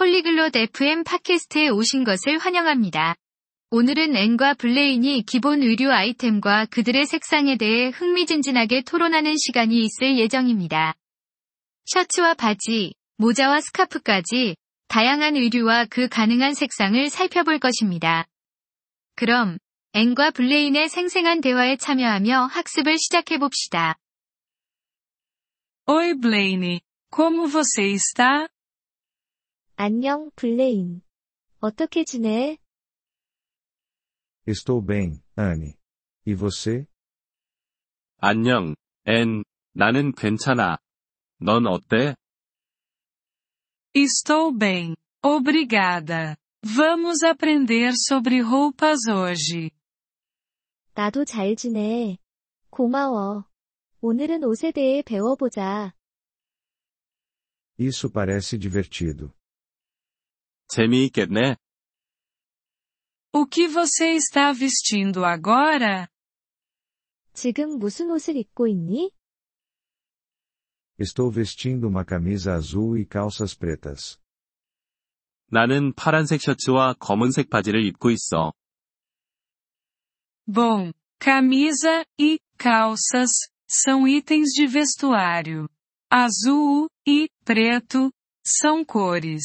폴리글롯 FM 팟캐스트에 오신 것을 환영합니다. 오늘은 앤과 블레인이 기본 의류 아이템과 그들의 색상에 대해 흥미진진하게 토론하는 시간이 있을 예정입니다. 셔츠와 바지, 모자와 스카프까지 다양한 의류와 그 가능한 색상을 살펴볼 것입니다. 그럼 앤과 블레인의 생생한 대화에 참여하며 학습을 시작해 봅시다. Oi Blaine, como você está? 안녕, 블레인. 어떻게 지내? Estou bem, Anne. E você? 안녕, 앤. 나는 괜찮아. 넌 어때? Estou bem, obrigada. Vamos aprender sobre roupas hoje. 나도 잘 지내. 고마워. 오늘은 옷에 대해 배워보자. Isso parece divertido. 재미있겠네. O que você está vestindo agora? 지금 무슨 옷을 입고 있니? Estou vestindo uma camisa azul e calças pretas. 나는 파란색 셔츠와 검은색 바지를 입고 있어. Bom, camisa e calças são itens de vestuário. Azul e preto são cores.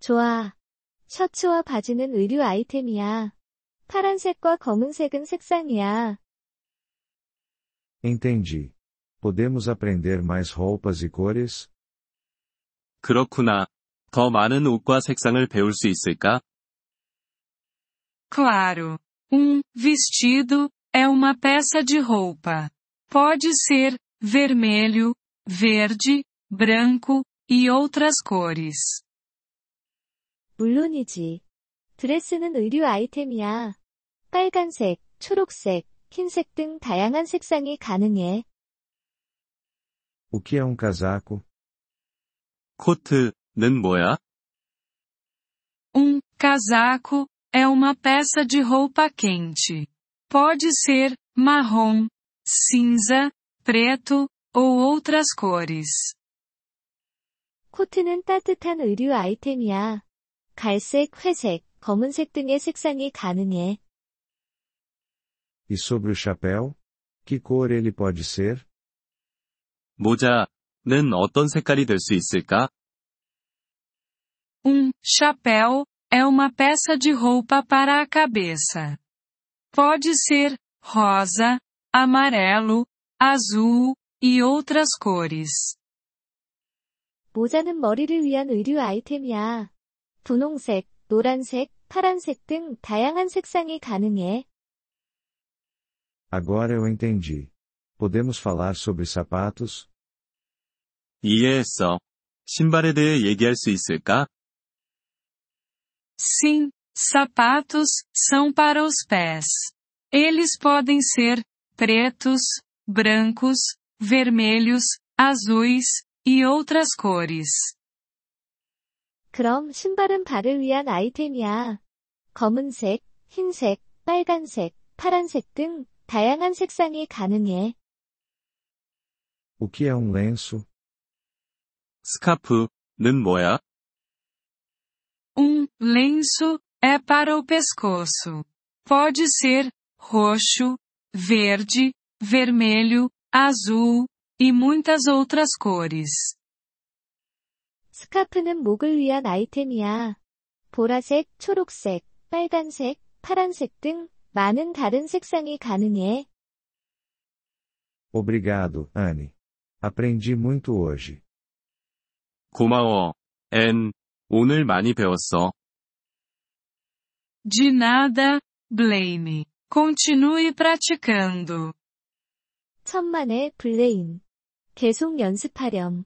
좋아. 셔츠와 바지는 의류 아이템이야. 파란색과 검은색은 색상이야. Entendi. Podemos aprender mais roupas e cores? 그렇구나. 더 많은 옷과 색상을 배울 수 있을까? Claro. Um vestido é uma peça de roupa. Pode ser vermelho, verde, branco e outras cores. 물론이지. 드레스는 의류 아이템이야. 빨간색, 초록색, 흰색 등 다양한 색상이 가능해. O que é um casaco? 코트는 뭐야? Um casaco é uma peça de roupa quente. Pode ser marrom, cinza, preto ou outras cores. 코트는 따뜻한 의류 아이템이야. 갈색, 회색, 검은색 등의 색상이 가능해. E sobre o chapéu? Que cor ele pode ser? 모자는 어떤 색깔이 될 수 있을까? Um chapéu é uma peça de roupa para a cabeça. Pode ser rosa, amarelo, azul e outras cores. 모자는 머리를 위한 의류 아이템이야. 분홍색, 노란색, 파란색 등 다양한 색상이 가능해. Agora eu entendi. Podemos falar sobre sapatos? 이해했어. 신발에 대해 얘기할 수 있을까? Sim, sapatos são para os pés. Eles podem ser pretos, brancos, vermelhos, azuis e outras cores. 그럼 신발은 발을 위한 아이템이야. 검은색, 흰색, 빨간색, 파란색 등 다양한 색상이 가능해. O que é um lenço? 스카프는 뭐야? Um lenço é para o pescoço. Pode ser roxo, verde, vermelho, azul e muitas outras cores. 스카프는 목을 위한 아이템이야. 보라색, 초록색, 빨간색, 파란색 등 많은 다른 색상이 가능해. Obrigado, Anne. Aprendi muito hoje. 고마워, 앤. 오늘 많이 배웠어. De nada, Blaine. Continue praticando. 천만에 블레인. 계속 연습하렴.